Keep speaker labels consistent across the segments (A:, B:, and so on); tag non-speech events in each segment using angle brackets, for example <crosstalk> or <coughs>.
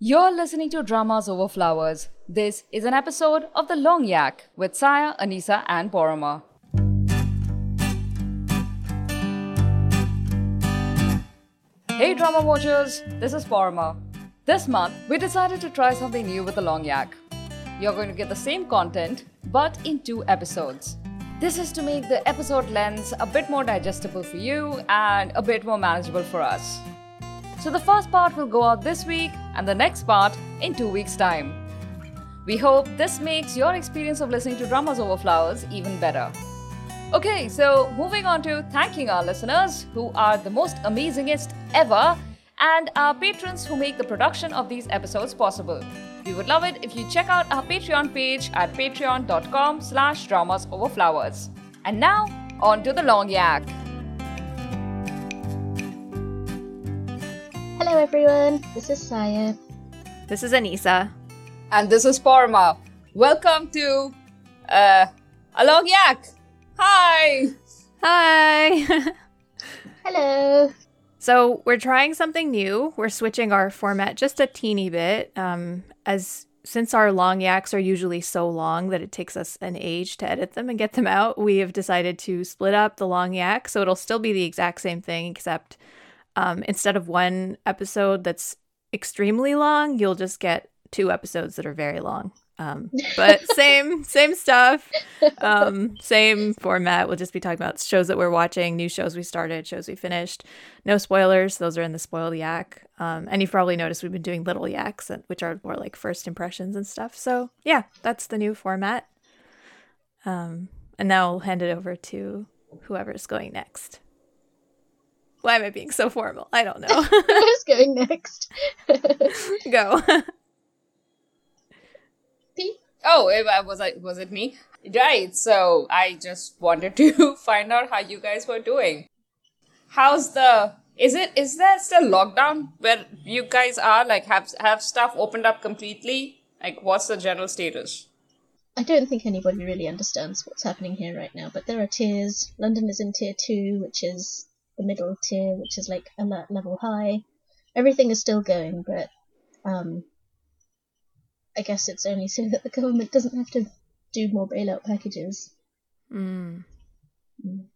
A: You're listening to Dramas Over Flowers. This is an episode of The Long Yak with Saya, Anisa, and Porama. Hey, drama watchers, this is Porama. This month, we decided to try something new with The Long Yak. You're going to get the same content, but in two episodes. This is to make the episode lengths a bit more digestible for you and a bit more manageable for us. So the first part will go out this week and the next part in two weeks' time. We hope this makes your experience of listening to Dramas Over Flowers even better. Okay, so moving on to thanking our listeners who are the most amazingest ever and our patrons who make the production of these episodes possible. We would love it if you check out our Patreon page at patreon.com slash dramas over flowers. And now, on to the long yak.
B: Hello everyone, this is Saya.
C: This is Anisa.
A: And this is Parma. Welcome to uh, a long yak. Hi.
C: Hi. <laughs>
B: Hello.
C: so we're trying something new. We're switching our format just a teeny bit. Um, as since our long yaks are usually so long that it takes us an age to edit them and get them out, we have decided to split up the long yak. So it'll still be the exact same thing, except um, instead of one episode that's extremely long, you'll just get two episodes that are very long. Um, but <laughs> same same stuff, um, <laughs> same format. We'll just be talking about shows that we're watching, new shows we started, shows we finished. No spoilers; those are in the spoiled yak. Um, and you've probably noticed we've been doing little yaks, which are more like first impressions and stuff. So yeah, that's the new format. Um, and now I'll hand it over to whoever's going next. Why am I being so formal? I don't know. <laughs>
B: Who's going next? <laughs>
C: Go. <laughs>
B: Pete?
A: Oh, it- uh, was I? Was it me? Right. So I just wanted to find out how you guys were doing. How's the? Is it? Is there still lockdown where you guys are? Like, have have stuff opened up completely? Like, what's the general status?
B: I don't think anybody really understands what's happening here right now, but there are tiers. London is in tier 2, which is the middle tier, which is like alert level high. Everything is still going, but um, I guess it's only so that the government doesn't have to do more bailout packages.
C: Mm.
B: Mm.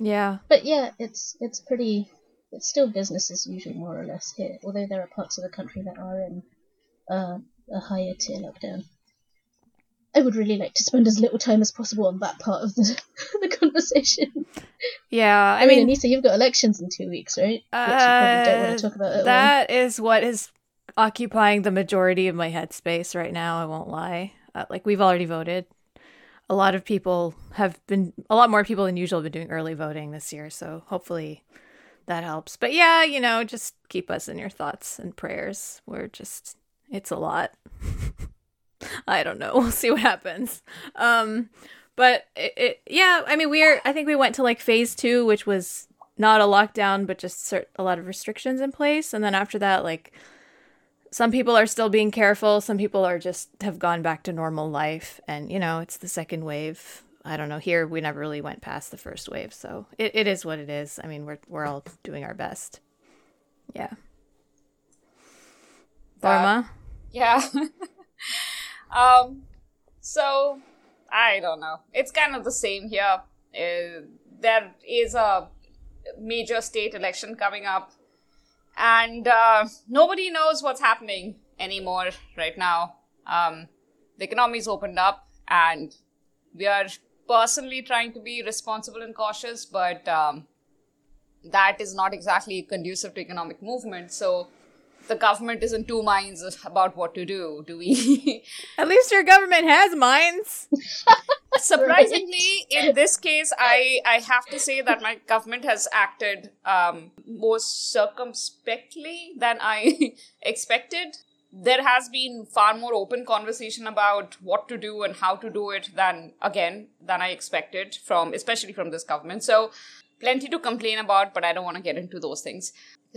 C: Yeah.
B: But yeah, it's it's pretty. It's still business as usual, more or less here. Although there are parts of the country that are in uh, a higher tier lockdown. I would really like to spend as little time as possible on that part of the <laughs> the conversation.
C: Yeah. I,
B: I, mean,
C: mean,
B: Anisa, you've got elections in two weeks, right? Which you probably don't want
C: Uh,
B: to talk about at all.
C: That is what is occupying the majority of my headspace right now. I won't lie. Uh, like we've already voted. A lot of people have been. A lot more people than usual have been doing early voting this year. So hopefully that helps. But yeah, you know, just keep us in your thoughts and prayers. We're just. It's a lot. <laughs> <laughs> I don't know. We'll see what happens. Um, but it, it, yeah, I mean, we're. I think we went to like phase two, which was not a lockdown, but just cert- a lot of restrictions in place. And then after that, like some people are still being careful. Some people are just have gone back to normal life. And you know, it's the second wave. I don't know. Here, we never really went past the first wave, so it, it is what it is. I mean, we're we're all doing our best. Yeah. Dharma.
A: Yeah. <laughs> um. So I don't know. It's kind of the same here. Uh, there is a major state election coming up, and uh, nobody knows what's happening anymore right now. Um, the economy's opened up, and we are personally trying to be responsible and cautious, but um, that is not exactly conducive to economic movement. So the government is in two minds about what to do. Do we? <laughs>
C: At least your government has minds. <laughs>
A: Surprisingly, in this case, I I have to say that my government has acted um, more circumspectly than I <laughs> expected. There has been far more open conversation about what to do and how to do it than again than I expected from especially from this government. So plenty to complain about, but I don't want to get into those things.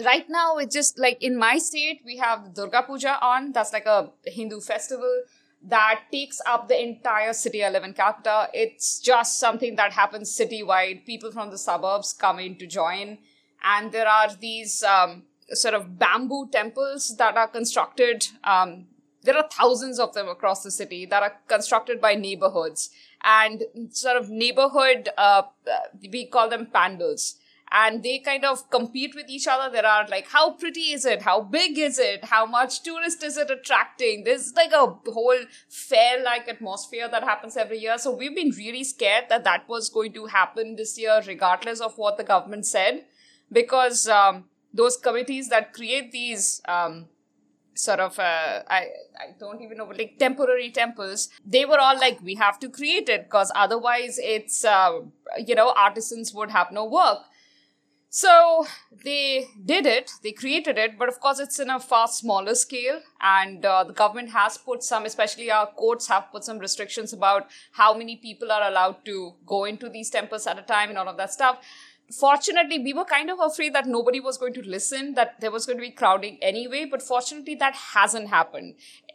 A: Right now, it's just like in my state, we have Durga Puja on. That's like a Hindu festival that takes up the entire city. I live in. It's just something that happens citywide. People from the suburbs come in to join, and there are these um, sort of bamboo temples that are constructed. Um, there are thousands of them across the city that are constructed by neighborhoods and sort of neighborhood. Uh, we call them pandals and they kind of compete with each other. There are like, how pretty is it? How big is it? How much tourist is it attracting? There's like a whole fair like atmosphere that happens every year. So we've been really scared that that was going to happen this year, regardless of what the government said, because um, those committees that create these um, sort of uh, I I don't even know like temporary temples. They were all like we have to create it because otherwise it's uh, you know artisans would have no work. So they did it, they created it, but of course it's in a far smaller scale. And uh, the government has put some, especially our courts have put some restrictions about how many people are allowed to go into these temples at a time and all of that stuff. Fortunately, we were kind of afraid that nobody was going to listen, that there was going to be crowding anyway, but fortunately, that hasn't happened.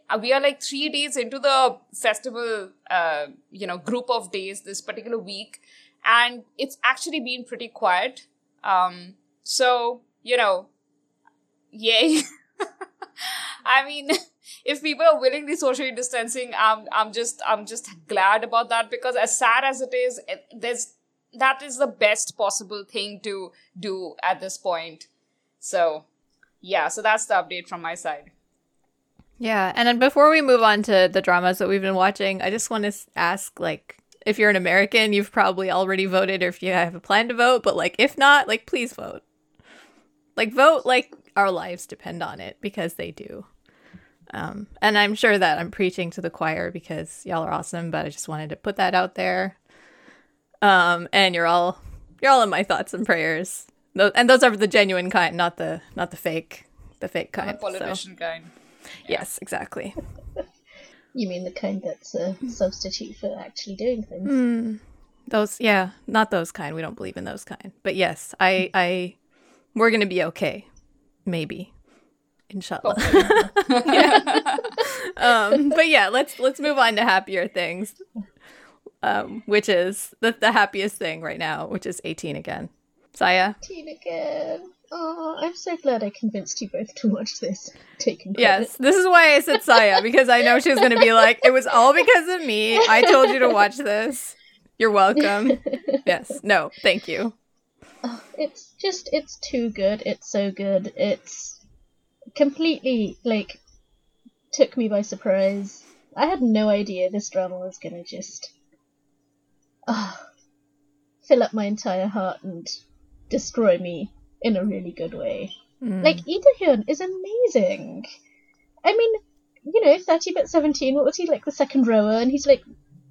A: Uh, we are like three days into the festival, uh, you know, group of days this particular week, and it's actually been pretty quiet um, so, you know, yay. <laughs> I mean, <laughs> if people are willingly socially distancing, I'm, I'm just, I'm just glad about that because as sad as it is, it, there's, that is the best possible thing to do at this point. So, yeah, so that's the update from my side.
C: Yeah, and then before we move on to the dramas that we've been watching, I just want to ask, like, if you're an American, you've probably already voted or if you have a plan to vote, but like if not, like please vote. Like vote like our lives depend on it because they do. Um, and I'm sure that I'm preaching to the choir because y'all are awesome, but I just wanted to put that out there. Um, and you're all you're all in my thoughts and prayers. And those are the genuine kind, not the not the fake the fake kind.
A: The politician so. kind.
C: Yeah. Yes, exactly. <laughs>
B: You mean the kind that's a substitute for actually doing things?
C: Mm, those, yeah, not those kind. We don't believe in those kind. But yes, I, I, we're gonna be okay, maybe, inshallah. <laughs> yeah. um, but yeah, let's let's move on to happier things, um, which is the the happiest thing right now, which is eighteen again. Saya.
B: Eighteen again. Oh, I'm so glad I convinced you both to watch this. Taking.
C: Yes, this is why I said Saya because I know she was going to be like, "It was all because of me. I told you to watch this. You're welcome." <laughs> yes. No. Thank you.
B: Oh, it's just it's too good. It's so good. It's completely like took me by surprise. I had no idea this drama was gonna just oh, fill up my entire heart and destroy me in a really good way. Mm. Like Hyun is amazing. I mean, you know, thirty but seventeen. What was he like? The second rower, and he's like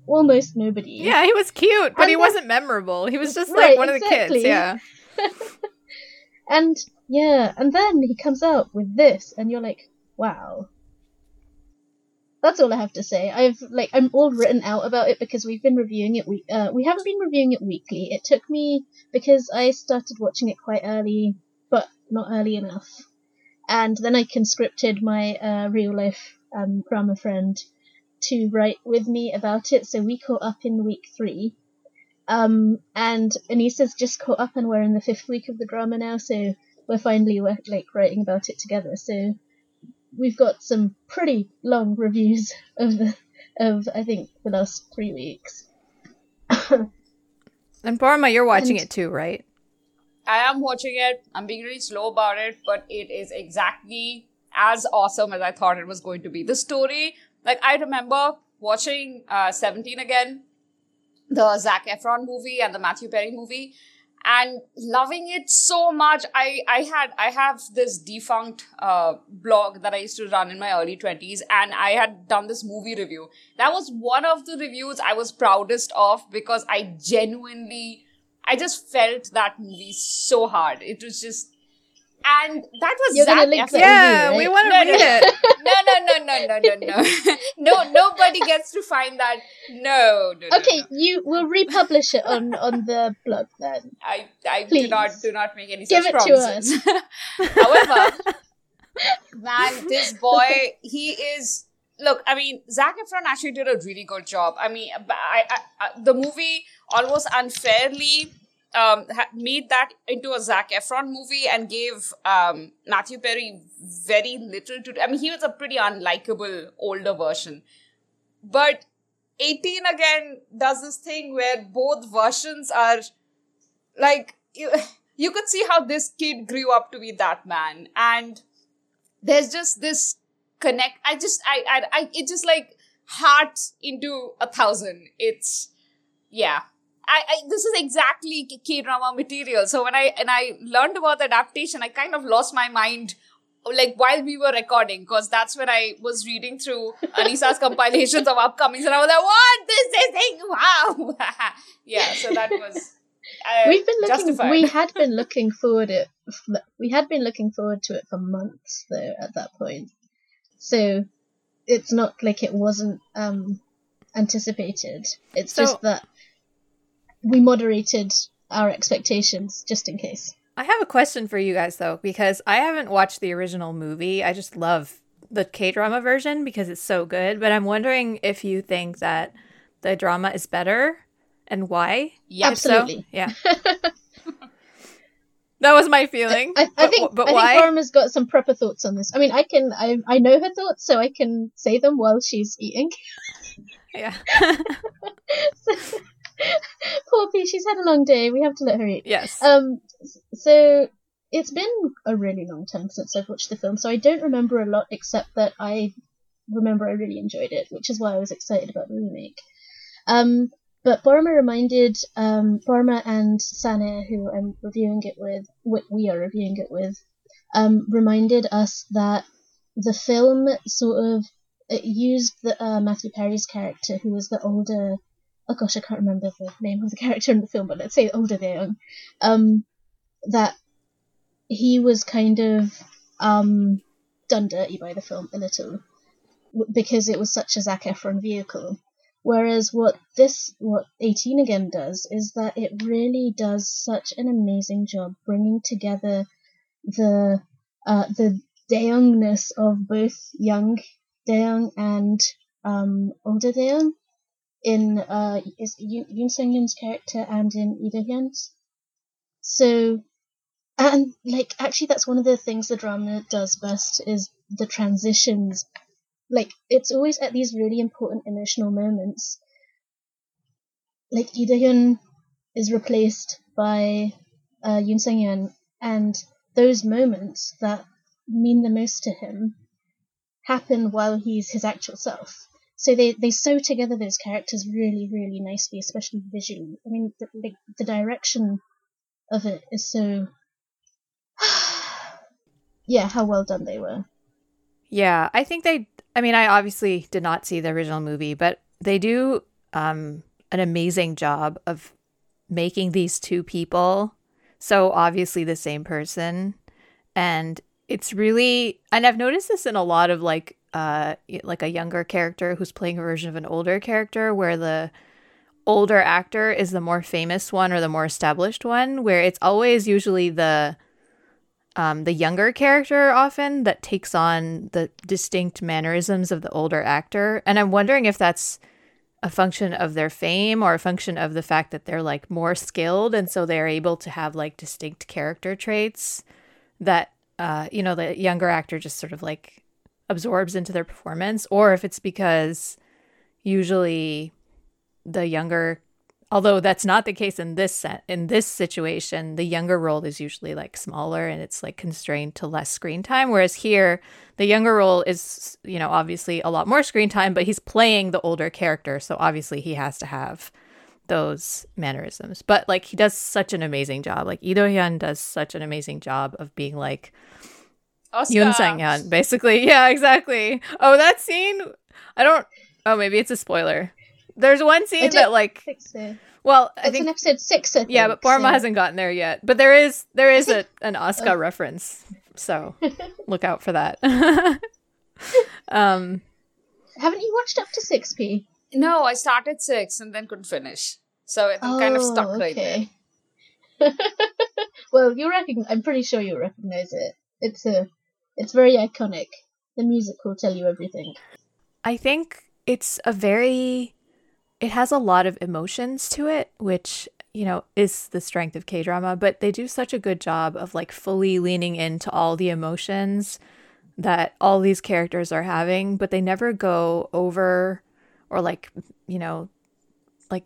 B: almost nobody.
C: Yeah, he was cute, but and he then, wasn't memorable. He was just like right, one of the kids. Yeah. <laughs>
B: and yeah, and then he comes out with this, and you're like, wow. That's all I have to say. I've like I'm all written out about it because we've been reviewing it. We uh, we haven't been reviewing it weekly. It took me because I started watching it quite early, but not early enough. And then I conscripted my uh, real life um, friend to write with me about it. So we caught up in week three. Um, and Anisa's just caught up and we're in the fifth week of the drama now. So we're finally like writing about it together. So we've got some pretty long reviews of the of I think the last three weeks. <coughs>
C: and Parma, you're watching and, it too, right?
A: I am watching it. I'm being really slow about it, but it is exactly as awesome as I thought it was going to be. The story, like I remember watching uh, 17 again, the Zac Efron movie and the Matthew Perry movie, and loving it so much. I I had I have this defunct uh, blog that I used to run in my early twenties, and I had done this movie review. That was one of the reviews I was proudest of because I genuinely, I just felt that movie so hard. It was just and that was
B: You're Zac Efron.
C: Yeah, right? we want to
A: no,
C: read
A: no,
C: it. <laughs>
A: No, no, no, no, no, no, no. <laughs> no, nobody gets to find that. No, no.
B: Okay,
A: no,
B: you will republish it on on the blog then.
A: I I Please. do not do not make any Give such promises. <laughs> However, man, this boy, he is. Look, I mean, Zac Efron actually did a really good job. I mean, I, I, I the movie almost unfairly um, ha- made that into a Zac Efron movie and gave um, Matthew Perry very little to. I mean, he was a pretty unlikable older version, but 18 again does this thing where both versions are like you, <laughs> you could see how this kid grew up to be that man. And there's just this connect i just i i, I it just like hearts into a thousand. It's yeah I, I this is exactly K drama material. So when I and I learned about the adaptation, I kind of lost my mind like while we were recording because that's when I was reading through <laughs> Anisa's compilations of upcomings and I was like, "What this is thing? Wow!" <laughs> yeah, so that was. Uh,
B: We've been looking.
A: justified.
B: We had been looking forward it. We had been looking forward to it for months, though. At that point, so it's not like it wasn't um, anticipated. It's
C: So-
B: just that we moderated our expectations just in case.
C: I have a question for you guys though, because I haven't watched the original movie. I just love the K drama version because it's so good. But I'm wondering if you think that the drama is better and why.
A: Yeah.
C: If so-
B: Absolutely.
C: yeah. <laughs> that was my feeling.
B: I, I
C: but,
B: think
C: but
B: I
C: why?
B: think Parma's got some proper thoughts on this. I mean, I can I I know her thoughts, so I can say them while she's eating.
C: yeah. <laughs> <laughs> <laughs>
B: Poor P, she's had a long day. We have to let her eat.
C: yes.
B: Um, so it's been a really long time since I've watched the film, so I don't remember a lot except that I remember I really enjoyed it, which is why I was excited about the remake. Um, but Borma reminded um, Borma and Sana, who I'm reviewing it with, we are reviewing it with, um, reminded us that the film sort of it used the, uh, Matthew Perry's character, who was the older. Oh gosh, I can't remember the name of the <laughs> character in the film, but let's say older Young. Um, that he was kind of um, done dirty by the film a little because it was such a Zac Efron vehicle. Whereas what this, what 18 again does, is that it really does such an amazing job bringing together the uh, the Daeungness of both young Dae-young and um, older Dae-young in uh, is Yoon Sung character and in Do Hyun's. So, and like actually, that's one of the things the drama does best is the transitions. Like it's always at these really important emotional moments. Like Do Hyun is replaced by uh, Yoon Sung and those moments that mean the most to him happen while he's his actual self. So they, they sew together those characters really, really nicely, especially visually. I mean, the, the, the direction of it is so. <sighs> yeah, how well done they were.
C: Yeah, I think they. I mean, I obviously did not see the original movie, but they do um, an amazing job of making these two people so obviously the same person, and it's really. And I've noticed this in a lot of like, uh, like a younger character who's playing a version of an older character, where the older actor is the more famous one or the more established one, where it's always usually the um, the younger character often that takes on the distinct mannerisms of the older actor. And I'm wondering if that's a function of their fame or a function of the fact that they're like more skilled and so they're able to have like distinct character traits that uh you know the younger actor just sort of like absorbs into their performance or if it's because usually the younger although that's not the case in this set in this situation the younger role is usually like smaller and it's like constrained to less screen time whereas here the younger role is you know obviously a lot more screen time but he's playing the older character so obviously he has to have those mannerisms but like he does such an amazing job like Lee Do-hyun does such an amazing job of being like
A: Oscar.
C: Yoon Sang Hyun, basically. <laughs> Yeah, exactly. Oh, that scene. I don't. Oh, maybe it's a spoiler. There's one scene that, like,
B: I think
C: well, I
B: It's
C: think,
B: in episode six, I think.
C: yeah, but Parma
B: so-
C: hasn't gotten there yet. But there is, there is a <laughs> an Oscar reference, so <laughs> look out for that. um,
B: Haven't you watched up to six P?
A: No, I started six and then couldn't finish. So I'm kind of oh, stuck
B: Oh,
A: right there. <laughs>
B: well, you recognize. I'm pretty sure you recognize it. It's a. It's very iconic. The music will tell you everything.
C: I think it's a very it has a lot of emotions to it, which you know, is the strength of K drama, but they do such a good job of like fully leaning into all the emotions that all these characters are having, but they never go over or like, you know, like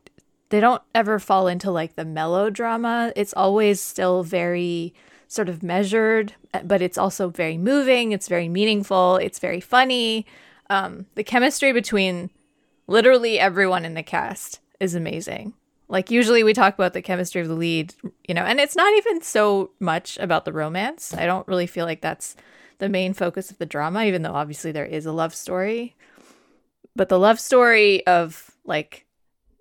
C: they don't ever fall into like the melodrama. It's always still very sort of measured, but it's also very moving. It's very meaningful. It's very funny. Um, the chemistry between literally everyone in the cast is amazing. Like usually we talk about the chemistry of the lead, you know, and it's not even so much about the romance. I don't really feel like that's the main focus of the drama, even though obviously there is a love story. But the love story of like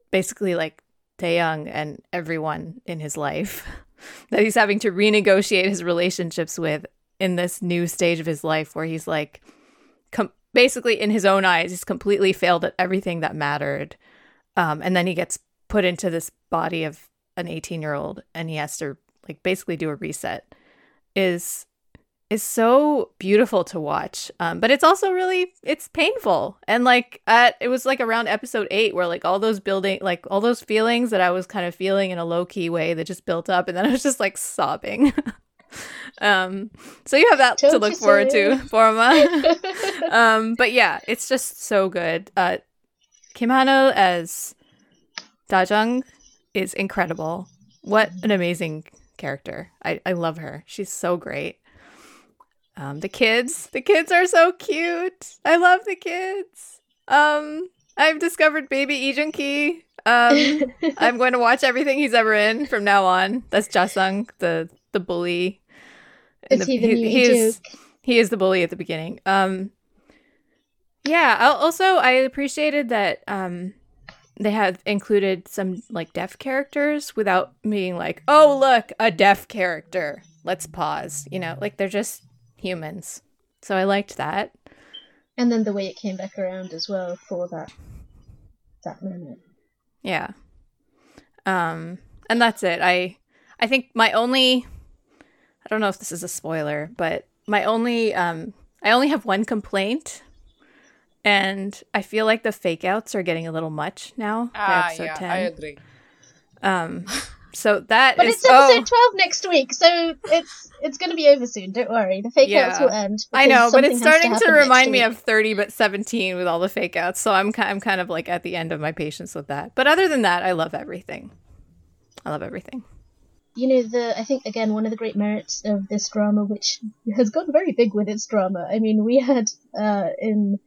C: basically like Taeyang and everyone in his life <laughs> that he's having to renegotiate his relationships with in this new stage of his life where he's like com- basically in his own eyes he's completely failed at everything that mattered. Um, and then he gets put into this body of an 18 year old and he has to like basically do a reset. Is is so beautiful to watch um, but it's also really it's painful. And like at it was like around episode 8 where like all those building like all those feelings that i was kind of feeling in a low-key way that just built up and then i was just like sobbing. <laughs> Um so you have that
B: Don't
C: to look forward to forma. <laughs> Um but yeah it's just so good. Uh kim hano as dajung is incredible. What an amazing character. I i love her. She's so great um, the kids, the kids are so cute. I love the kids. Um, I've discovered baby Lee Um, <laughs> I'm going to watch everything he's ever in from now on. That's Jasung, the the bully.
B: Is he the new
C: he is he is the bully at the beginning. Um, yeah. I'll, also, I appreciated that um, they have included some like deaf characters without being like, oh look, a deaf character. Let's pause. You know, like they're just humans. So I liked that.
B: And then the way it came back around as well for that that moment.
C: Yeah. Um and that's it. I I think my only I don't know if this is a spoiler, but my only um I only have one complaint and I feel like the fake outs are getting a little much now.
A: Ah,
C: episode
A: yeah,
C: 10.
A: I agree.
C: Um <laughs> so that
B: But
C: is-
B: it's episode twelve next week, so it's it's gonna be over soon. Don't worry, the fake outs will end.
C: I know, but it's starting to,
B: next
C: remind me of 30 but 17 with all the fake outs. So I'm I'm kind of like at the end of my patience with that. But other than that, I love everything. I love everything.
B: you know the i think again one of the great merits of this drama which has gotten very big with its drama i mean we had uh in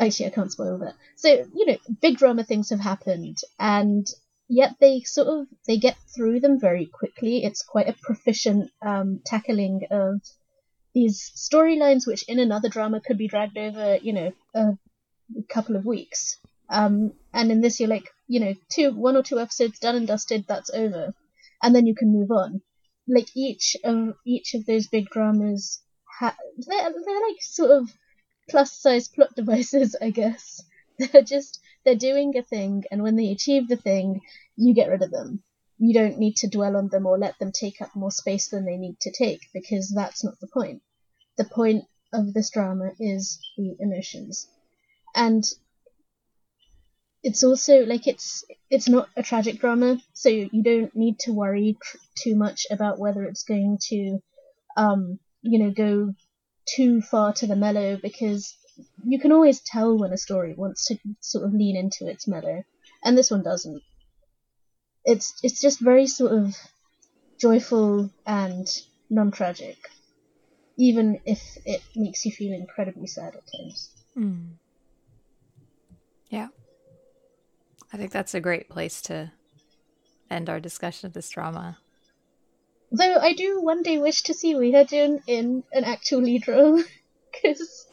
B: actually i can't spoil that so you know big drama things have happened and yet they sort of they get through them very quickly it's quite a proficient um tackling of these storylines which in another drama could be dragged over you know a couple of weeks um and in this you're like you know two one or two episodes done and dusted that's over and then you can move on. Like each of each of those big dramas, ha- they're they're like sort of plus size plot <laughs> devices, I guess. <laughs> They're just they're doing a thing, and when they achieve the thing, you get rid of them. You don't need to dwell on them or let them take up more space than they need to take because that's not the point. The point of this drama is the emotions, and it's also like it's it's not a tragic drama, so you don't need to worry tr- too much about whether it's going to, um, you know, go too far to the mellow because you can always tell when a story wants to sort of lean into its mellow, and this one doesn't. It's it's just very sort of joyful and non-tragic, even if it makes you feel incredibly sad at times. Hmm.
C: Yeah. I think that's a great place to end our discussion of this drama.
B: Though I do one day wish to see Jun in an actual lead role, <laughs> because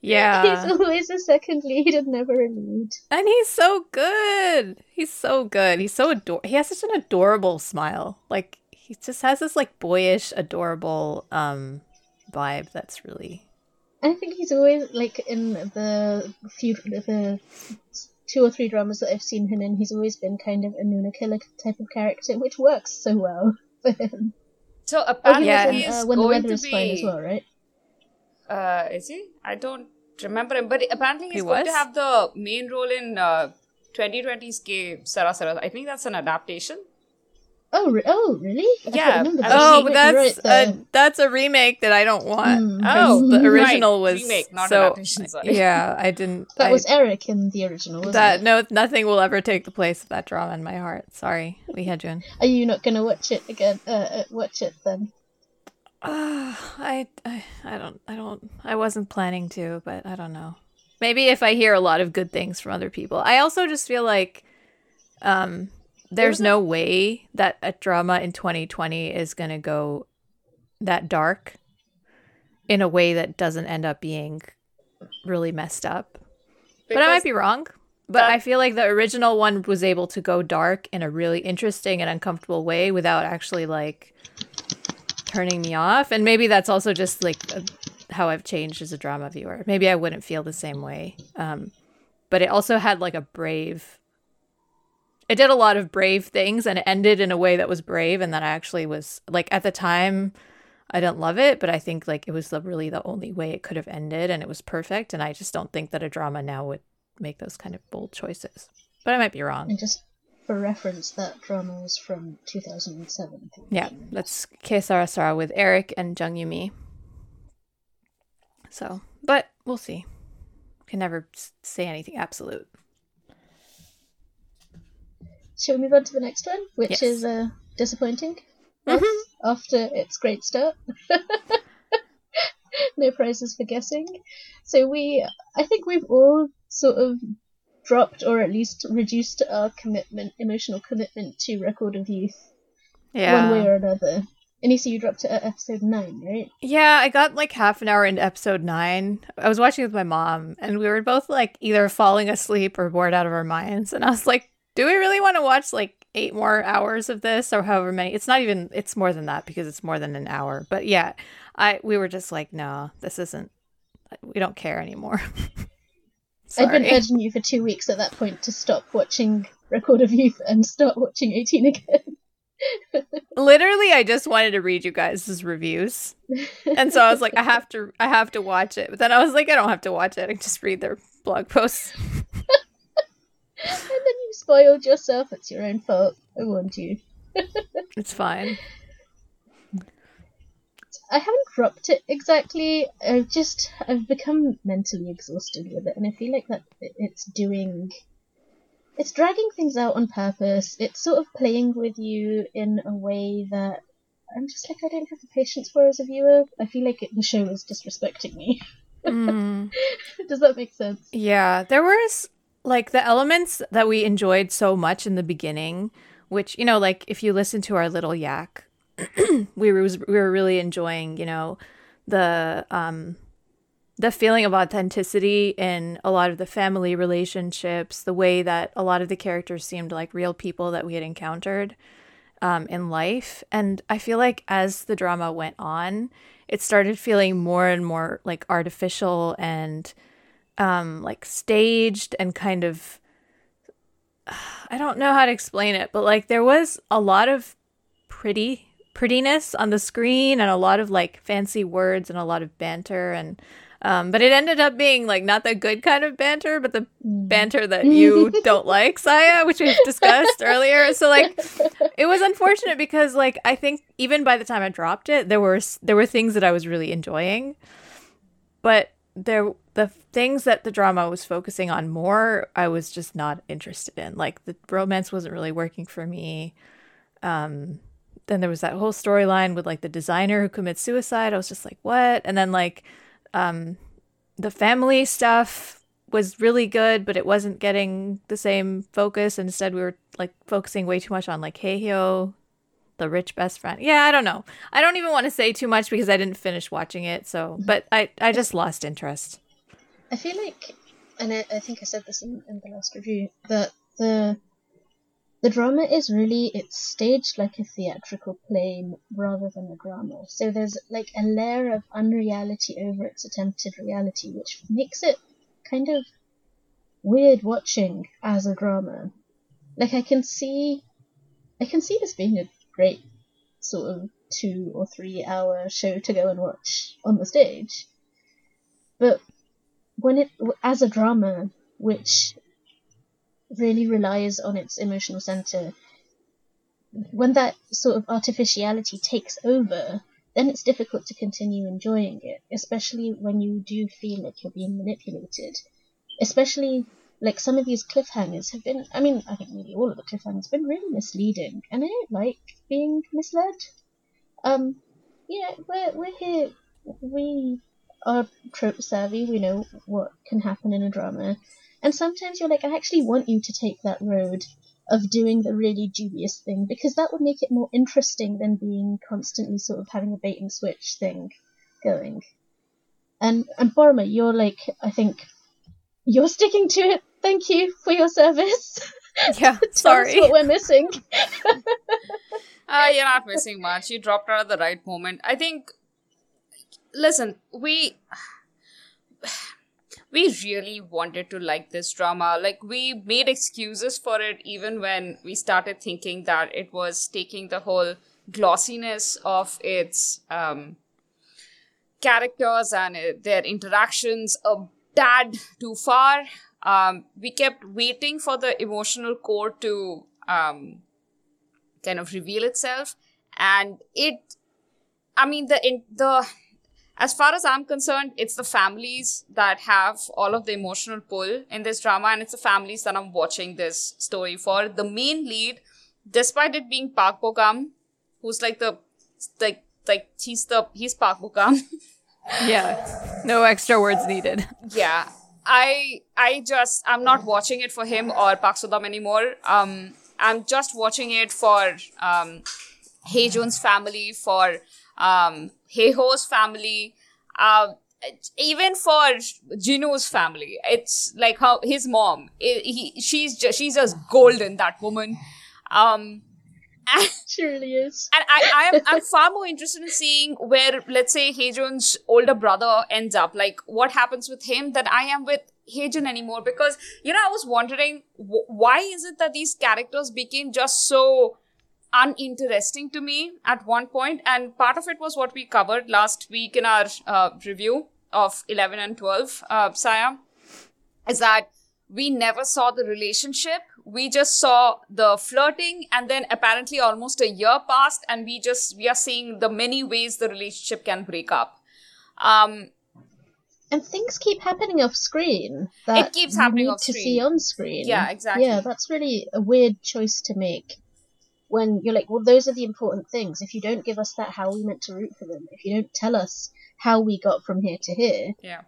C: Yeah.
B: he's always a second lead and never a lead.
C: And he's so good. He's so good. He's so ador. He has such an adorable smile. Like he just has this like boyish, adorable um vibe. That's really
B: I think he's always like in the few the two or three dramas that I've seen him in. He's always been kind of a Nuna killer type of character, which works so well <laughs> for him.
A: So
B: Oh, he
A: apparently
C: Yeah.
B: was
A: he
B: in,
A: is
B: uh, when the
A: going
B: weather
A: to
B: is
A: be.
B: fine as well, right?
A: Uh, is he? I don't remember him, but apparently he's
C: He
A: going to have the main role in uh, 2020's Que Sera Sera. I think that's an adaptation.
B: Oh, re- oh, really? I
A: Yeah,
B: that.
C: Oh,
B: You're
C: but that's
B: right
C: a, that's a remake that I don't want.
B: Mm.
C: 'cause
A: Oh,
C: the
A: right.
C: original was
A: Remake, not
C: so.
A: adaptation, sorry. <laughs>
C: Yeah, I didn't.
B: that
C: I-
B: was Eric in the original, wasn't
C: that
B: it?
C: no, nothing will ever take the place of that drama in my heart. Sorry, we Lee Hyejun.
B: Are you not going to watch it again? Uh, uh, watch it then?
C: Uh, I, I, I don't, I don't, I wasn't planning to, but I don't know. Maybe if I hear a lot of good things from other people. I also just feel like, um, there's no way that a drama in 2020 is gonna go that dark in a way that doesn't end up being really messed up. but I might be wrong. But
A: that-
C: I feel like the original one was able to go dark in a really interesting and uncomfortable way without actually like turning me off. And maybe that's also just like uh, how I've changed as a drama viewer. Maybe I wouldn't feel the same way. Um, but it also had like a brave. It did a lot of brave things and it ended in a way that was brave. And that I actually was like at the time, I didn't love it, but I think like it was the, really the only way it could have ended and it was perfect. And I just don't think that a drama now would make those kind of bold choices. But I might be wrong.
B: And just for reference, that drama was from 2007. I think.
C: Yeah, that's Que Sera Sera with Eric and Jung Yumi. So, but we'll see. Can never say anything absolute.
B: Shall we move on to the next one, which
C: Yes.
B: is uh, disappointing? Yes, After its great start. <laughs> no prizes for guessing. So we, I think we've all sort of dropped or at least reduced our commitment, emotional commitment to Record of Youth,
C: Yeah.
B: one way or another. Anisa, you see, you dropped it at uh, episode nine, right?
C: Yeah, I got like half an hour into episode nine. I was watching with my mom, and we were both like either falling asleep or bored out of our minds. And I was like, do we really want to watch like eight more hours of this or however many? It's not even, it's more than that because it's more than an hour. But yeah, I we were just like, no, this isn't, we don't care anymore. <laughs>
B: I'd been urging you for two weeks at that point to stop watching Record of Youth and start watching 18 again. <laughs>
C: Literally, I just wanted to read you guys' reviews. And so I was like, I have to I have to watch it. But then I was like, I don't have to watch it. I can just read their blog posts. <laughs>
B: and then you spoiled yourself. It's your own fault. I warned you. <laughs>
C: It's fine.
B: I haven't dropped it exactly. I've just I've become mentally exhausted with it, and I feel like that it's doing. It's dragging things out on purpose. It's sort of playing with you in a way that I'm just like I don't have the patience for as a viewer. I feel like it, the show is disrespecting me.
C: Mm. <laughs>
B: Does that make sense?
C: Yeah, there was like the elements that we enjoyed so much in the beginning, which you know, like if you listen to our little yak, <clears throat> we were we were really enjoying, you know, the um the feeling of authenticity in a lot of the family relationships, the way that a lot of the characters seemed like real people that we had encountered um, in life. And I feel like as the drama went on, it started feeling more and more like artificial and um, like staged and kind of. <sighs> I don't know how to explain it, but like there was a lot of pretty prettiness on the screen and a lot of like fancy words and a lot of banter and um, but it ended up being like not the good kind of banter, but the banter that <laughs> you don't like, Saya, which we've discussed <laughs> earlier. So like, it was unfortunate because like I think even by the time I dropped it, there were there were things that I was really enjoying, but there the things that the drama was focusing on more, I was just not interested in. Like the romance wasn't really working for me. Um, then there was that whole storyline with like the designer who commits suicide. I was just like, what? And then like um the family stuff was really good, but it wasn't getting the same focus. Instead, we were like focusing way too much on like Hae-hyo, the rich best friend. Yeah, I don't know. I don't even want to say too much because I didn't finish watching it. So, but I I just lost interest.
B: I feel like, and I, I think I said this in, in the last review, that the the drama is really it's staged like a theatrical play rather than a drama. So there's like a layer of unreality over its attempted reality, which makes it kind of weird watching as a drama. Like I can see, I can see this being a great sort of two or three hour show to go and watch on the stage, but when it as a drama which really relies on its emotional center when that sort of artificiality takes over, then it's difficult to continue enjoying it, especially when you do feel like you're being manipulated. Especially like some of these cliffhangers have been I mean, I think nearly all of the cliffhangers have been really misleading and I don't like being misled. Um yeah, we're we're here we are trope savvy, we know what can happen in a drama. And sometimes you're like, I actually want you to take that road of doing the really dubious thing because that would make it more interesting than being constantly sort of having a bait and switch thing going. And and Borma, you're like I think you're sticking to it. Thank you for your service. <laughs>
C: Yeah, sorry.
B: what we're missing.
A: Uh, <laughs> you're not missing much. You dropped out at the right moment. I think. Listen, we. We really wanted to like this drama. Like, we made excuses for it even when we started thinking that it was taking the whole glossiness of its um, characters and uh, their interactions a tad too far. Um, we kept waiting for the emotional core to um, kind of reveal itself and it i mean the in the as far as i'm concerned it's the families that have all of the emotional pull in this drama and it's the families that i'm watching this story for the main lead despite it being park bogum who's like the like like he's the he's park bogum <laughs>
C: Yeah. No extra words needed.
A: yeah i i just i'm not watching it for him or park sodam anymore um i'm just watching it for um Hejun's family for um Hae-hyo's family uh even for Jinu's family it's like how his mom he she's just she's just golden that woman um and <laughs>
B: she really is.
A: and I, I am I'm far more interested in seeing where let's say Hejun's older brother ends up, like what happens with him than I am with Hejun anymore. Because you know, I was wondering wh- why is it that these characters became just so uninteresting to me at one point, and part of it was what we covered last week in our uh, review of eleven and twelve, uh, Saya, is that we never saw the relationship. We just saw the flirting, and then apparently almost a year passed, and we just we are seeing the many ways the relationship can break up. Um,
B: And things keep happening off screen. That
A: It keeps
B: you
A: happening
B: need
A: off
B: to see on screen.
A: Yeah, exactly.
B: Yeah, that's really a weird choice to make. When you're like, well, those are the important things. If you don't give us that, how are we meant to root for them? If you don't tell us how we got from here to here,
A: yeah,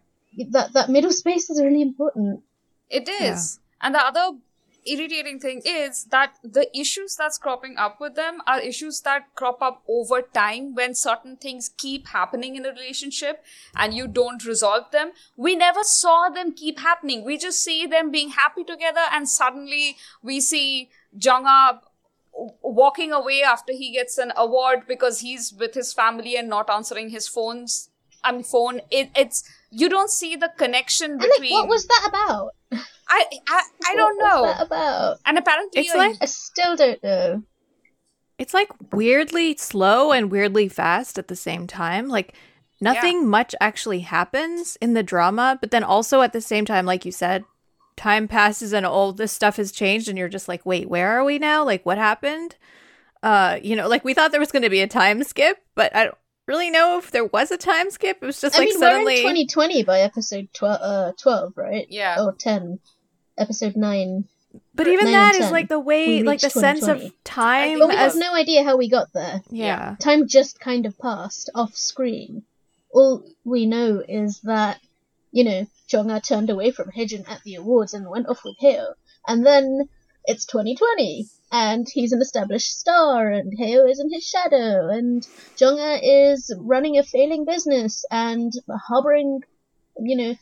B: that that middle space is really important.
A: it is. And the other irritating thing is that the issues that's cropping up with them are issues that crop up over time when certain things keep happening in a relationship and you don't resolve them. We never saw them keep happening. We just see them being happy together and suddenly we see Jung-ah w- walking away after he gets an award because he's with his family and not answering his phones. I mean, phone. It, it's you don't see the connection
B: And
A: between.
B: like, what was that about?
A: I I, I don't
B: What
A: know.
B: was that about?
A: And apparently,
C: It's like-
B: I still don't know.
C: It's like weirdly slow and weirdly fast at the same time. Like nothing much actually happens in the drama, but then also at the same time, like you said, time passes and all this stuff has changed, and you're just like, wait, where are we now? Like, what happened? Uh, you know, like we thought there was going to be a time skip, but I don't really know if there was a time skip. It was just
B: I
C: like
B: mean,
C: suddenly.
B: we're in 2020 by episode 12, uh, 12 right?
A: yeah.
B: Or 10. Episode 9.
C: but even
B: nine
C: that
B: and
C: is
B: 10,
C: like the way, like the sense of
B: 2020.
C: time
B: But we
C: as
B: have no idea how we got there.
C: yeah.
B: Time just kind of passed off screen. All we know is that, you know, Jonga turned away from Hijin at the awards and went off with Heo. And then it's 2020, and he's an established star, and Heo is in his shadow, and Jonga is running a failing business and harboring, you know,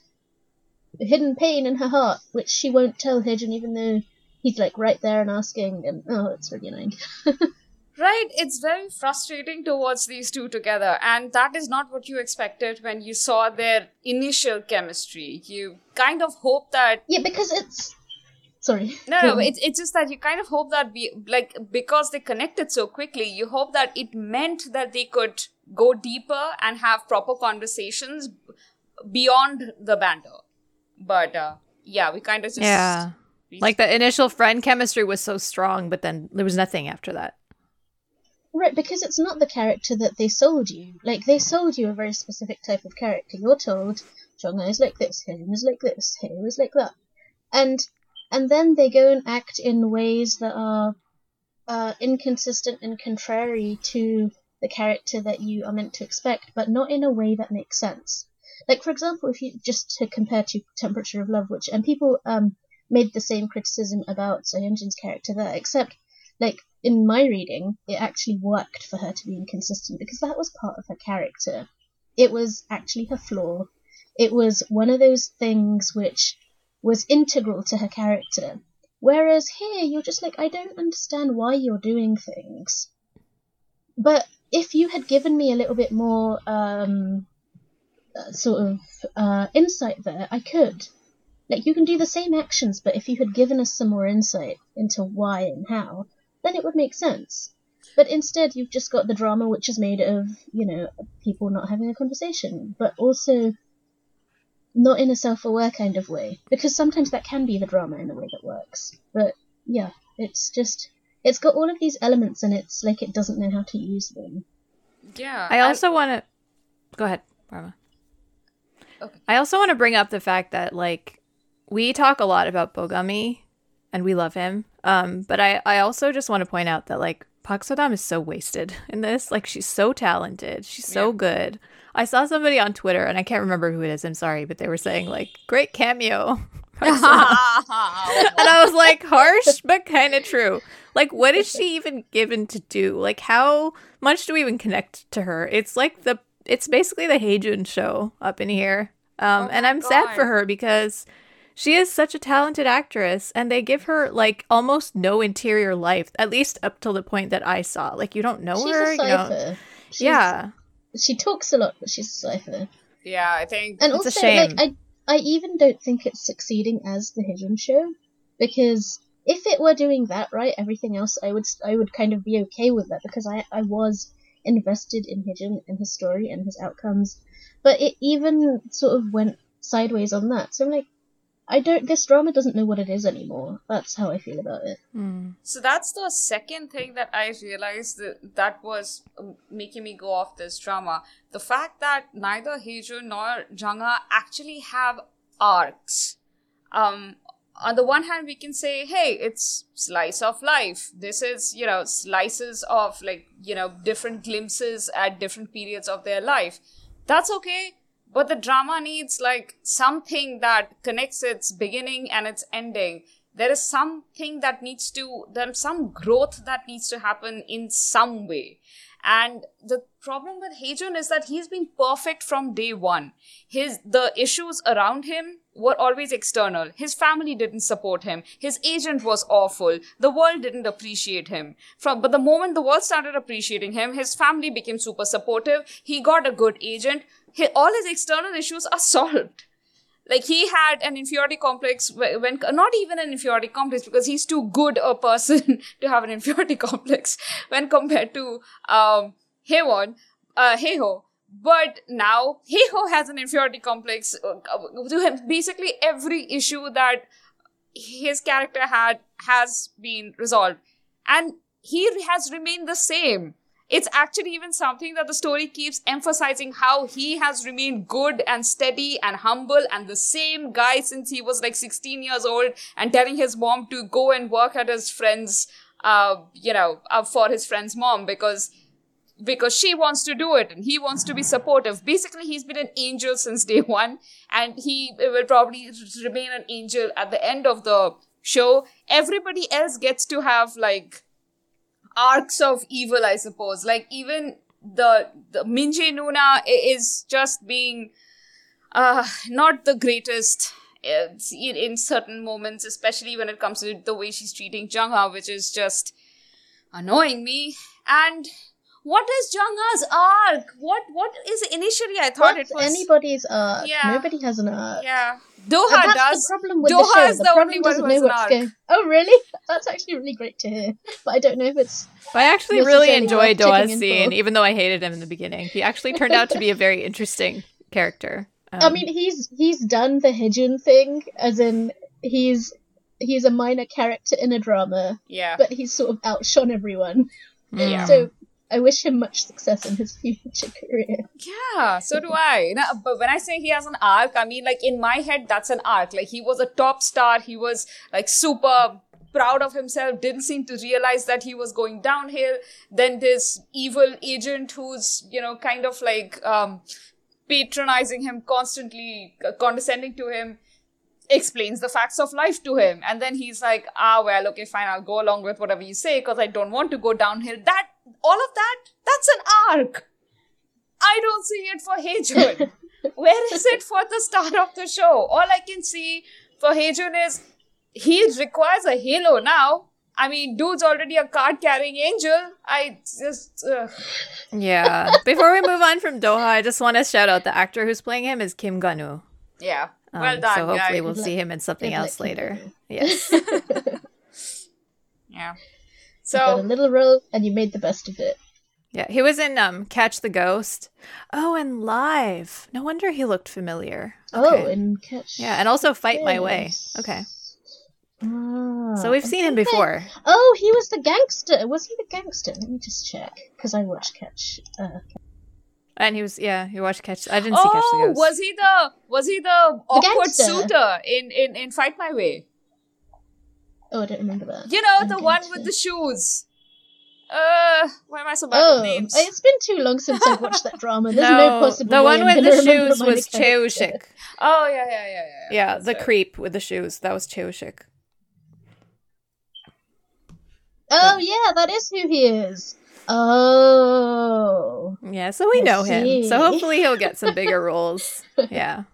B: hidden pain in her heart, which she won't tell Hijin even though he's like right there and asking, and oh, it's really annoying. <laughs>
A: Right. It's very frustrating to watch these two together, and that is not what you expected when you saw their initial chemistry. You kind of hope that
B: Yeah, because it's. Sorry.
A: no, no, <laughs> it's it's just that you kind of hope that be like because they connected so quickly, you hope that it meant that they could go deeper and have proper conversations beyond the banter. But uh, yeah, we kind of just
C: Yeah. Like the initial friend chemistry was so strong, but then there was nothing after that.
B: Right, because it's not the character that they sold you. Like they sold you a very specific type of character. You're told Jonga is like this, Hyejin is like this, Heo is like that, and and then they go and act in ways that are uh, inconsistent and contrary to the character that you are meant to expect, but not in a way that makes sense. Like for example, if you just to compare to Temperature of Love, which and people um made the same criticism about Seo Hyun-jin's character there, except like in my reading, it actually worked for her to be inconsistent because that was part of her character. It was actually her flaw. It was one of those things which was integral to her character. Whereas here, you're just like, I don't understand why you're doing things. But if you had given me a little bit more um, uh, sort of uh, insight there, I could. Like, you can do the same actions, but if you had given us some more insight into why and how, then it would make sense. But instead, you've just got the drama, which is made of, you know, people not having a conversation, but also not in a self aware kind of way. Because sometimes that can be the drama in a way that works. But yeah, it's just. It's got all of these elements and it's like it doesn't know how to use them.
A: Yeah.
C: I also want to go ahead, Parma.
A: Okay.
C: I also want to bring up the fact that like we talk a lot about Bogami and we love him. Um, but I I also just want to point out that like Park So-dam is so wasted <laughs> in this. Like she's so talented. She's so
A: Yeah.
C: good. I saw somebody on Twitter and I can't remember who it is. I'm sorry, but they were saying <laughs> like great cameo. <laughs> And I was like, harsh, but kind of true. Like, what is she even given to do? Like, how much do we even connect to her? It's like the, it's basically the Hye-jun show up in here. Um,
A: Oh
C: and I'm sad for her because she is such a talented actress, and they give her like almost no interior life, at least up till the point that I saw. Like, you don't know
B: she's
C: her,
B: a
C: you know?
B: cipher. She's-
C: Yeah,
B: She talks a lot, but she's a cipher.
A: yeah, I think.
B: And
C: It's a
B: also,
C: shame.
B: like, I, I even don't think it's succeeding as the Hye-jun show, because if it were doing that right, everything else, I would, I would kind of be okay with that because I, I was invested in Hye-jun and his story and his outcomes, but it even sort of went sideways on that. So I'm like, I don't. This drama doesn't know what it is anymore. That's how I feel about it.
C: Hmm.
A: So that's the second thing that I realized that, that was um, making me go off this drama. The fact that neither Hye-jun nor Jeong-ha actually have arcs. Um, on the one hand, we can say, hey, it's slice of life. This is, you know, slices of like, you know, different glimpses at different periods of their life. That's okay. But the drama needs like something that connects its beginning and its ending. There is something that needs to, there's some growth that needs to happen in some way. And the problem with Hye-jun is that he's been perfect from day one. His the issues around him were always external. His family didn't support him. His agent was awful. The world didn't appreciate him. From but the moment the world started appreciating him, his family became super supportive. He got a good agent. All his external issues are solved like he had an inferiority complex when not even an inferiority complex because he's too good a person <laughs> to have an inferiority <laughs> complex when compared to um Haewon, uh Hae-hyo. But now Hae-hyo has an inferiority complex uh, to him. Basically, every issue that his character had has been resolved, and he has remained the same it's actually even something that the story keeps emphasizing how he has remained good and steady and humble and the same guy since he was like 16 years old and telling his mom to go and work at his friend's uh you know uh, for his friend's mom because because she wants to do it and he wants to be supportive. Basically he's been an angel <laughs> since day one and he will probably remain an angel at the end of the show. Everybody else gets to have like arcs of evil, I suppose. Like even the the Min-jae Nuna is just being uh not the greatest uh, in, in certain moments, especially when it comes to the way she's treating Jungha, which is just annoying me. And what is Jungha's arc? What what is initially I thought
B: What's
A: it was
B: anybody's arc?
A: Yeah.
B: Nobody has an arc.
A: yeah.
B: Doha And
A: Doha
B: that's
A: does.
B: the problem with
A: Doha
B: the show.
A: is
B: the,
A: the only one
B: doesn't
A: who
B: know
A: has an
B: what's
A: arc.
B: going. Oh, really? That's actually really great to hear. But I don't know if it's.
C: But I actually really
B: Necessarily
C: enjoyed
B: worth checking
C: Doha's
B: in
C: scene,
B: for.
C: even though I hated him in the beginning. He actually turned out to be a very interesting character.
B: I
C: Um,
B: mean, he's he's done the Hye-jun thing, as in he's he's a minor character in a drama,
A: Yeah.
B: but he's sort of outshone everyone.
C: mm.
A: Yeah.
B: So I wish him much success in his <laughs> future career.
A: Yeah, so do I. Now, but when I say he has an arc, I mean like in my head that's an arc. Like he was a top star. He was like super proud of himself. Didn't seem to realize that he was going downhill. Then this evil agent who's you know kind of like um, patronizing him constantly, uh, condescending to him explains the facts of life to him and then he's like ah well okay fine i'll go along with whatever you say because i don't want to go downhill that all of that that's an arc i don't see it for Hye-jun. <laughs> where is it for the start of the show all i can see for Hye-jun is he requires a halo now i mean dude's already a card carrying angel i just ugh.
C: Yeah. Before we move on from Doha, I just want to shout out the actor who's playing him is Kim Gun-woo.
A: yeah
C: Um,
A: well done
C: So hopefully
A: guy.
C: we'll see him in something else later. Yes. <laughs>
A: yeah
B: You got a
A: so
B: little role and you made the best of it.
C: Yeah, he was in um Catch the Ghost. Oh, and Live. No wonder he looked familiar.
B: Oh,
C: Okay.
B: and catch.
C: yeah, and also Fight My Way. Okay.
B: Ah,
C: So we've
B: I
C: seen him
B: think I-
C: before.
B: Oh, he was the gangster. Was he the gangster? Let me just check because I watched Catch. Uh,
C: And he was yeah, he watched Catch I didn't see Catch the
A: oh
C: Ghost.
A: was he the was he the awkward
B: gangster.
A: suitor in in in fight my way
B: oh, I don't remember that.
A: You know,
B: I'm
A: the
B: going
A: one
B: to-
A: with the shoes. Uh, why am I so bad
B: Oh,
A: with names?
B: it's been too long since I've watched that <laughs> drama. There's no,
C: no,
B: possible
C: the
B: way
C: one
B: I'm
C: with
B: gonna
C: the
B: remember
C: shoes was
B: character.
C: Cheushik.
A: Oh yeah, yeah, yeah, yeah.
C: Yeah, the
A: right.
C: creep with the shoes. That was Cheushik.
B: Oh yeah, that is who he is. Oh,
C: Yeah, so we
B: I
C: know him. So hopefully he'll get some bigger <laughs> roles. Yeah.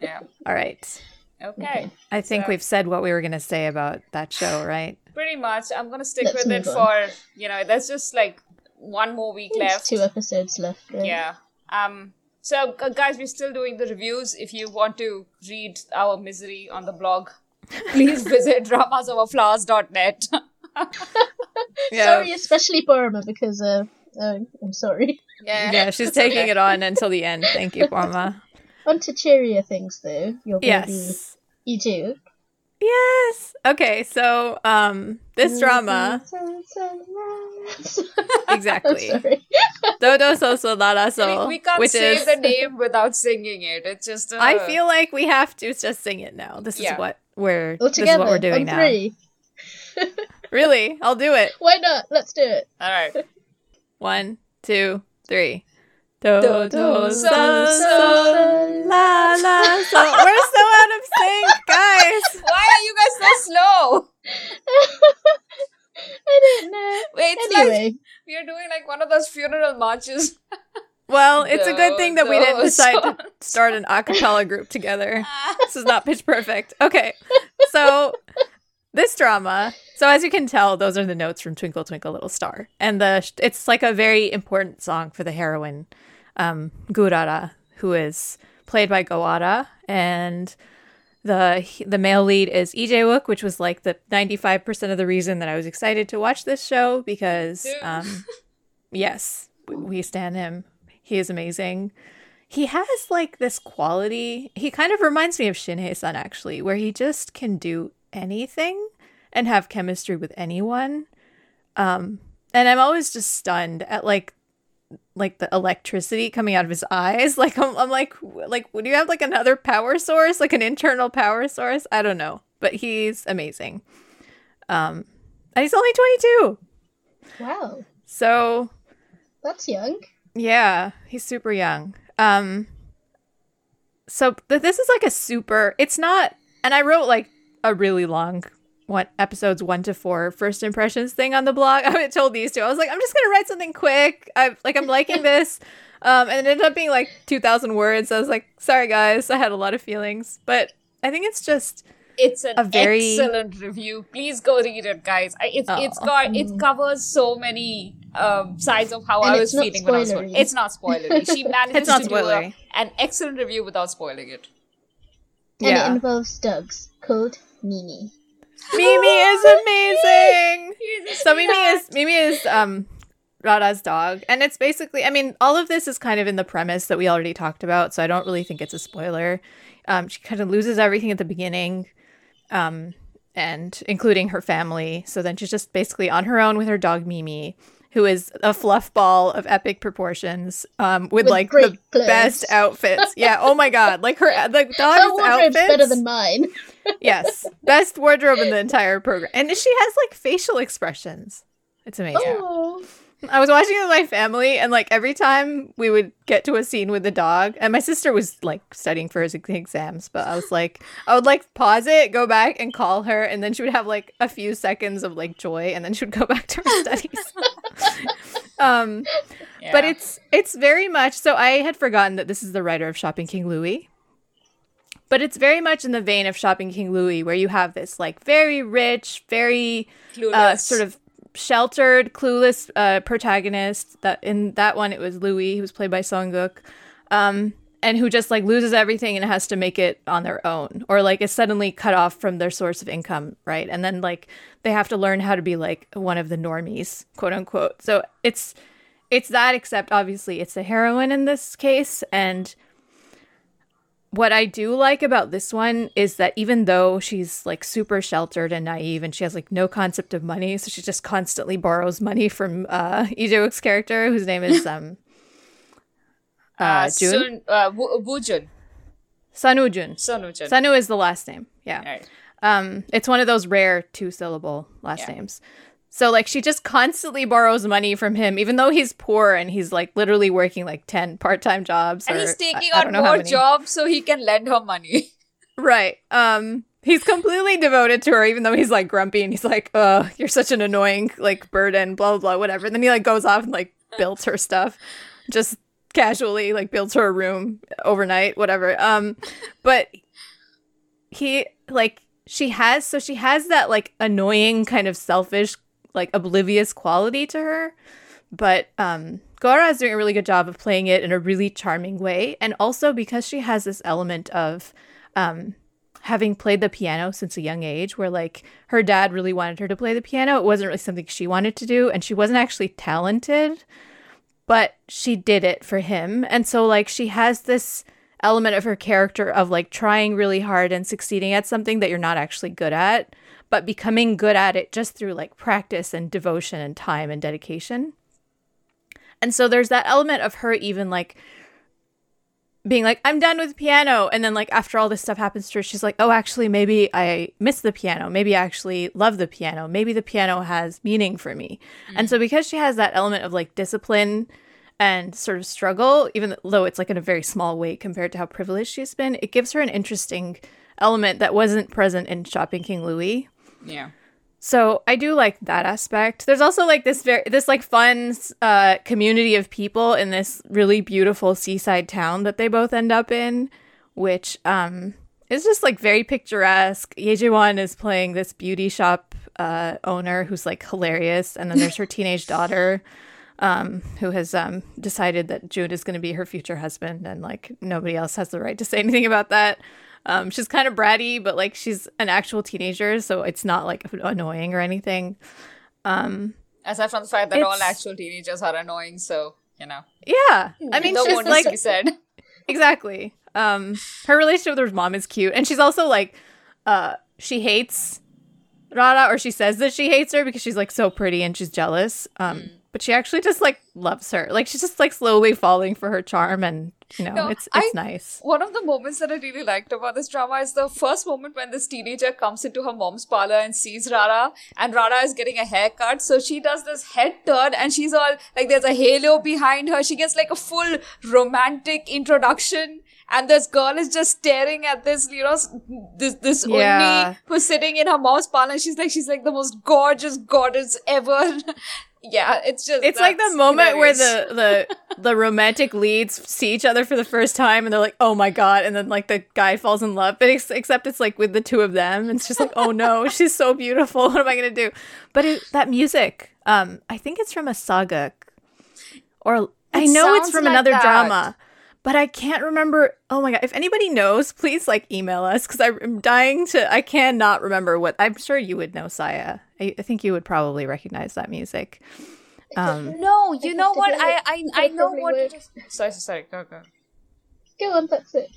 A: Yeah.
C: All right.
A: Okay.
C: I think
A: So-
C: we've said what we were going to say about that show, right?
A: Pretty much. I'm gonna stick
B: Let's
A: with it
B: move
A: for you know. There's just like one more week left.
B: two episodes left. Right?
A: Yeah. Um. So, gu- guys, we're still doing the reviews. If you want to read our misery on the blog, <laughs> please visit dramasoverflowers.net. <laughs>
B: Sorry, especially Borma because uh, oh, I'm sorry.
A: yeah.
C: Yeah, she's taking it on until the end. Thank you, Parma. <laughs>
B: On to cheerier things though. Your baby
C: Yes.
B: You do.
C: Yes. Okay, so um this drama <laughs> Exactly.
B: I'm sorry. <laughs>
C: Dodo Soso Lara
A: We,
C: So,
A: we can't
C: which
A: say
C: is
A: the name without singing it. It's just. Uh,
C: I feel like we have to just sing it now. This
A: Yeah.
C: is what we're
B: All
C: this is
B: together
C: what we're doing
B: on
C: now.
B: three. <laughs>
C: Really? I'll do it.
B: Why not? Let's do it.
A: All right.
C: One, two, three. Do
A: Do,
C: do
A: do,
C: so
A: so,
C: so la la so. We're so out of sync, guys. <laughs>
A: Why are you guys so slow? <laughs>
B: I don't know.
A: Wait, it's like
B: Anyway,
A: we are doing like one of those funeral marches. <laughs>
C: Well, it's a good thing that we didn't decide
A: so-
C: to start an a cappella group together. This is not pitch perfect. Okay. So this drama, so as you can tell, those are the notes from Twinkle Twinkle Little Star. And the it's like a very important song for the heroine, um, Gu Ra-ra, who is played by Go Ara, and the the male lead is Lee Jae-wook, which was like the 95% of the reason that I was excited to watch this show because um <laughs> yes, we- stand him. He is amazing. He has like this quality. He kind of reminds me of Shin Hye-sun actually, where he just can do anything and have chemistry with anyone. Um and I'm always just stunned at like like the electricity coming out of his eyes. <laughs> Like I'm, I'm like like would you have like another power source, like an internal power source? I don't know, but he's amazing. Um, and he's only 22,
B: wow,
C: so
B: that's young.
C: yeah, he's super young. Um, so th- this is like a super. It's not, and I wrote like a really long one episodes one to four first impressions thing on the blog. <laughs> I told these two. I was like, I'm just gonna write something quick. I'm like I'm liking <laughs> this. Um, and it ended up being like two thousand words. I was like, sorry guys, I had a lot of feelings, but I think it's just
A: It's an
C: A very-
A: excellent review. Please go read it, guys. I, it's it's
C: Aw.
A: got it covers so many um, sides of how
B: And
A: I was
B: not
A: feeling when I was
B: spoilery.
A: It's not spoilery. She <laughs> manages
C: It's not
A: to do a,
C: spoilery.
A: an excellent review without spoiling it.
B: And
C: yeah.
B: it involves dogs called Mimi.
C: Mimi is amazing. So Mimi is Mimi is um Rara's dog, and it's basically I mean all of this is kind of in the premise that we already talked about, so I don't really think it's a spoiler. Um, she kind of loses everything at the beginning, um, and including her family. So then she's just basically on her own with her dog Mimi, who is a fluff ball of epic proportions, um, with,
B: With
C: like the
B: clothes.
C: best outfits. Yeah. Oh my god. Like her the <laughs>
B: Her
C: dog's
B: wardrobe's
C: outfits.
B: better than mine. <laughs>
C: yes, best wardrobe in the entire program, and she has like facial expressions. It's amazing.
B: Oh,
C: I was watching it with my family, and like every time we would get to a scene with the dog, and my sister was like studying for her exams, but I was like, I would like pause it, go back, and call her, and then she would have like a few seconds of like joy, and then she would go <laughs> back to her studies. <laughs> um, but it's it's very much so. I had forgotten that this is the writer of Shopping King Louie. But it's very much in the vein of Shopping King Louie, where you have this like very rich, very uh, sort of sheltered, clueless uh, protagonist. That in that one, it was Louie, who was played by Seo In-guk, um, and who just like loses everything and has to make it on their own, or like is suddenly cut off from their source of income, right? And then like they have to learn how to be like one of the normies, quote unquote. So it's it's that, except obviously it's the heroine in this case, and what I do like about this one is that even though she's like super sheltered and naive and she has like no concept of money, so she just constantly borrows money from uh Lee character, whose name is <laughs> um uh, Jun
A: Sun, uh, Woo- Woojun.
C: Sanu Jun.
A: Sunujun.
C: Sanu is the last name. Yeah.
A: Right.
C: Um, it's one of those rare two syllable last
A: Yeah.
C: names. So like she just constantly borrows money from him, even though he's poor and he's like literally working like ten part time jobs.
A: And
C: or-
A: he's taking
C: I- I
A: on
C: don't know
A: more jobs so he can lend her money. <laughs>
C: Right. Um he's completely devoted to her even though he's like grumpy and he's like, "Uh, you're such an annoying like burden, blah blah blah, whatever." then he like goes off and like builds her stuff just casually like builds her a room overnight, whatever. Um but he like she has so she has that like annoying kind of selfish like oblivious quality to her. But um Gora is doing a really good job of playing it in a really charming way. And also because she has this element of um having played the piano since a young age where like her dad really wanted her to play the piano. It wasn't really something she wanted to do and she wasn't actually talented but she did it for him. And so like she has this element of her character of like trying really hard and succeeding at something that you're not actually good at but becoming good at it just through like practice and devotion and time and dedication and so there's that element of her even like being like, I'm done with piano. And then, like, after all this stuff happens to her, she's like, oh, actually, maybe I miss the piano. Maybe I actually love the piano. Maybe the piano has meaning for me. And so, mm. because she has that element of like discipline and sort of struggle, even though it's like in a very small way compared to how privileged she's been, it gives her an interesting element that wasn't present in Shopping King Louie.
A: Yeah.
C: So I do like that aspect. There's also like this very this like fun uh community of people in this really beautiful seaside town that they both end up in, which um is just like very picturesque. Ye Ji-won is playing this beauty shop uh owner who's like hilarious, and then there's her <laughs> teenage daughter um who has um decided that June is going to be her future husband and like nobody else has the right to say anything about that. Um, she's kind of bratty, but like she's an actual teenager, so it's not like annoying or anything. Um,
A: Aside from the fact that all actual teenagers are annoying, so, you know.
C: yeah, I mean,
A: no
C: she's like
A: to be said. <laughs>
C: exactly. Um, her relationship with her mom is cute, and she's also like, uh, she hates Rara, or she says that she hates her because she's like so pretty and she's jealous. Um,
A: Mm.
C: But she actually just like loves her. Like she's just like slowly falling for her charm, and you know,
A: No,
C: it's
A: I-
C: it's nice.
A: One of the moments that I really liked about this drama is the first moment when this teenager comes into her mom's parlor and sees Rara, and Rara is getting a haircut. So she does this head turn, and she's all like, there's a halo behind her. She gets like a full romantic introduction. And this girl is just staring at this, you know, this this
C: Yeah.
A: Who's sitting in her mom's parlor. And she's like, she's like the most gorgeous goddess ever. <laughs> yeah, it's just.
C: It's like the moment
A: hilarious.
C: where the the <laughs> the romantic leads see each other for the first time, and they're like, "Oh my god!" And then like the guy falls in love, but ex- except it's like with the two of them, and it's just like, "Oh no, <laughs> she's so beautiful. <laughs> What am I gonna do?" But it, that music, um, I think it's from a saga, or I know it's from
A: like
C: another
A: that.
C: drama. But I can't remember. Oh my god! If anybody knows, please like email us because I'm dying to. I cannot remember what. I'm sure you would know, Saya. I, I think you would probably recognize that music. Um,
A: No, you know what? I I, I know what
B: would.
A: Sorry, sorry, go go.
B: Go on, that's it.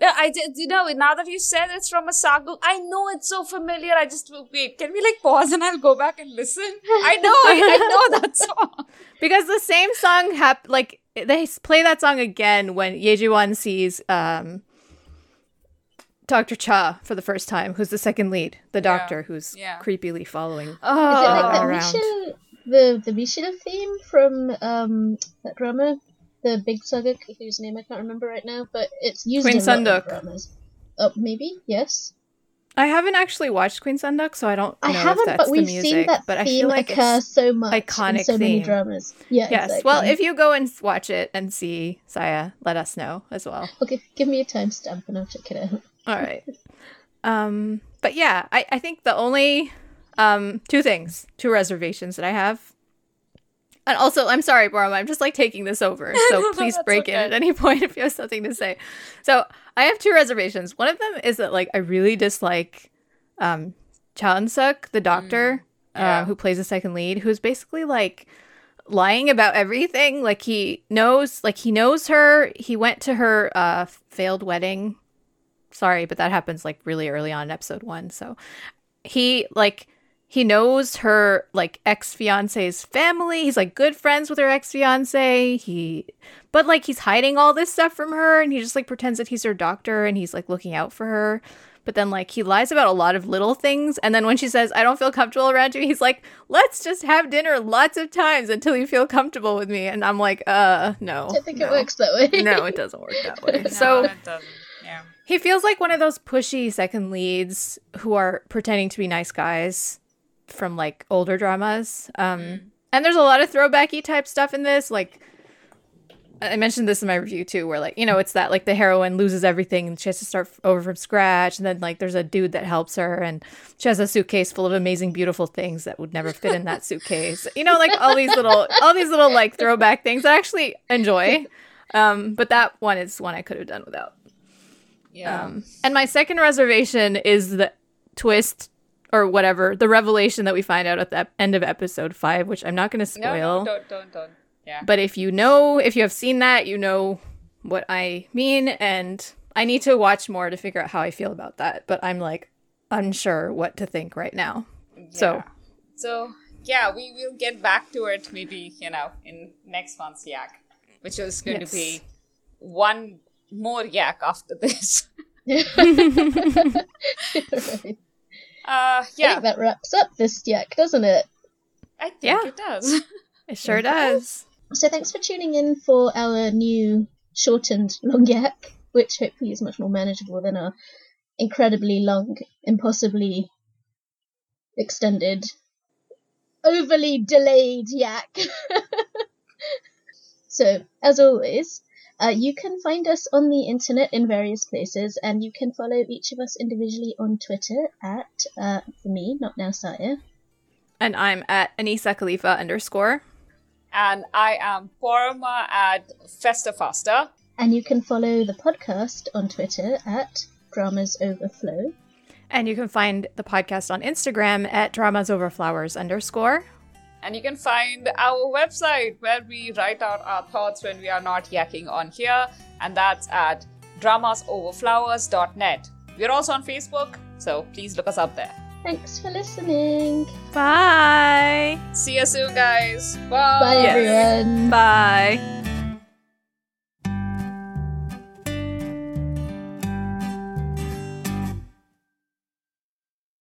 A: Yeah, I did. You know, now that you said it's from a saga, I know it's so familiar. I just wait. Can we like pause and I'll go back and listen? I know, I, I know that <laughs> song.
C: Because the same song hap- like they play that song again when Ye Ji-won sees um Dr. Cha for the first time, who's the second lead, the doctor who's
A: Yeah.
C: creepily following.
B: Is it
C: Oh,
B: like that
C: around.
B: Misha, the the Mishida theme from um that drama, the Big Saga, whose name I can't remember right now, but it's used
C: Queen
B: in a lot of
C: Sunduk.
B: dramas. Oh, maybe yes.
C: I haven't actually watched Queen Seondeok, so I don't know
B: I haven't,
C: if that's
B: but
C: the
B: we've
C: music.
B: seen that
C: but I
B: theme
C: feel like
B: occur
C: it's
B: so much in
C: iconic
B: so many
C: theme.
B: dramas. Yeah,
C: yes.
B: exactly.
C: Well, if you go and watch it and see Saya, let us know as well.
B: okay, give me a timestamp and I'll check it out.
C: All right. Um, but yeah, I, I think the only um two things, two reservations that I have. And also, I'm sorry, Borma, I'm just like taking this over. <laughs> So please break in at any point <laughs> if you have something to say. So I have two reservations. One of them is that like I really dislike um Chan Suk, the doctor,
A: yeah.
C: uh, who plays the second lead, who's basically like lying about everything. Like he knows, like he knows her. He went to her uh failed wedding. Sorry, but that happens like really early on in episode one. So he like he knows her like ex fiance's family. He's like good friends with her ex fiance. He, but like he's hiding all this stuff from her, and he just like pretends that he's her doctor and he's like looking out for her. But then like he lies about a lot of little things, and then when she says I don't feel comfortable around you, he's like let's just have dinner lots of times until you feel comfortable with me. And I'm like, uh, no.
B: I think
C: no.
B: it works that way.
C: no, it doesn't work that way. <laughs>
A: No,
C: so
A: it doesn't. Yeah.
C: He feels like one of those pushy second leads who are pretending to be nice guys from like older dramas. Um, And there's a lot of throwbacky type stuff in this. Like I mentioned this in my review too, where like you know it's that like the heroine loses everything and she has to start over from scratch, and then like there's a dude that helps her, and she has a suitcase full of amazing, beautiful things that would never fit in that <laughs> suitcase. You know, like all these little all these little like throwback things I actually enjoy. Um, but that one is one I could have done without.
A: Yeah.
C: Um, and my second reservation is the twist or whatever, the revelation that we find out at the ep- end of episode five, which I'm not going to spoil.
A: no, don't, don't, don't. Yeah.
C: But if you know, if you have seen that, you know what I mean. And I need to watch more to figure out how I feel about that. But I'm like unsure what to think right now. So
A: So yeah, we will get back to it maybe, you know, in next month's yak, which is going
C: Yes.
A: to be one more yak after this.
B: Right. <laughs> <laughs>
A: Uh
B: I
A: yeah,
B: think that wraps up this yak, doesn't it?
A: I think
C: Yeah.
A: it does. <laughs>
C: it sure does.
B: So thanks for tuning in for our new shortened long yak, which hopefully is much more manageable than our incredibly long, impossibly extended, overly delayed yak. so, as always, uh, you can find us on the internet in various places, and you can follow each of us individually on Twitter at, uh, for me, not now Saya,
C: And I'm at Anisa Khalifa underscore.
A: and I am Porama at Festa Faster.
B: and you can follow the podcast on Twitter at Dramas Overflow.
C: And you can find the podcast on Instagram at dramas over flowers underscore.
A: And you can find our website where we write out our thoughts when we are not yakking on here, and that's at dramasoverflowers.net. We're also on Facebook, so please look us up there.
B: Thanks for listening.
C: Bye.
A: See you soon, guys.
B: Bye,
C: Yes.
B: everyone.
C: Bye.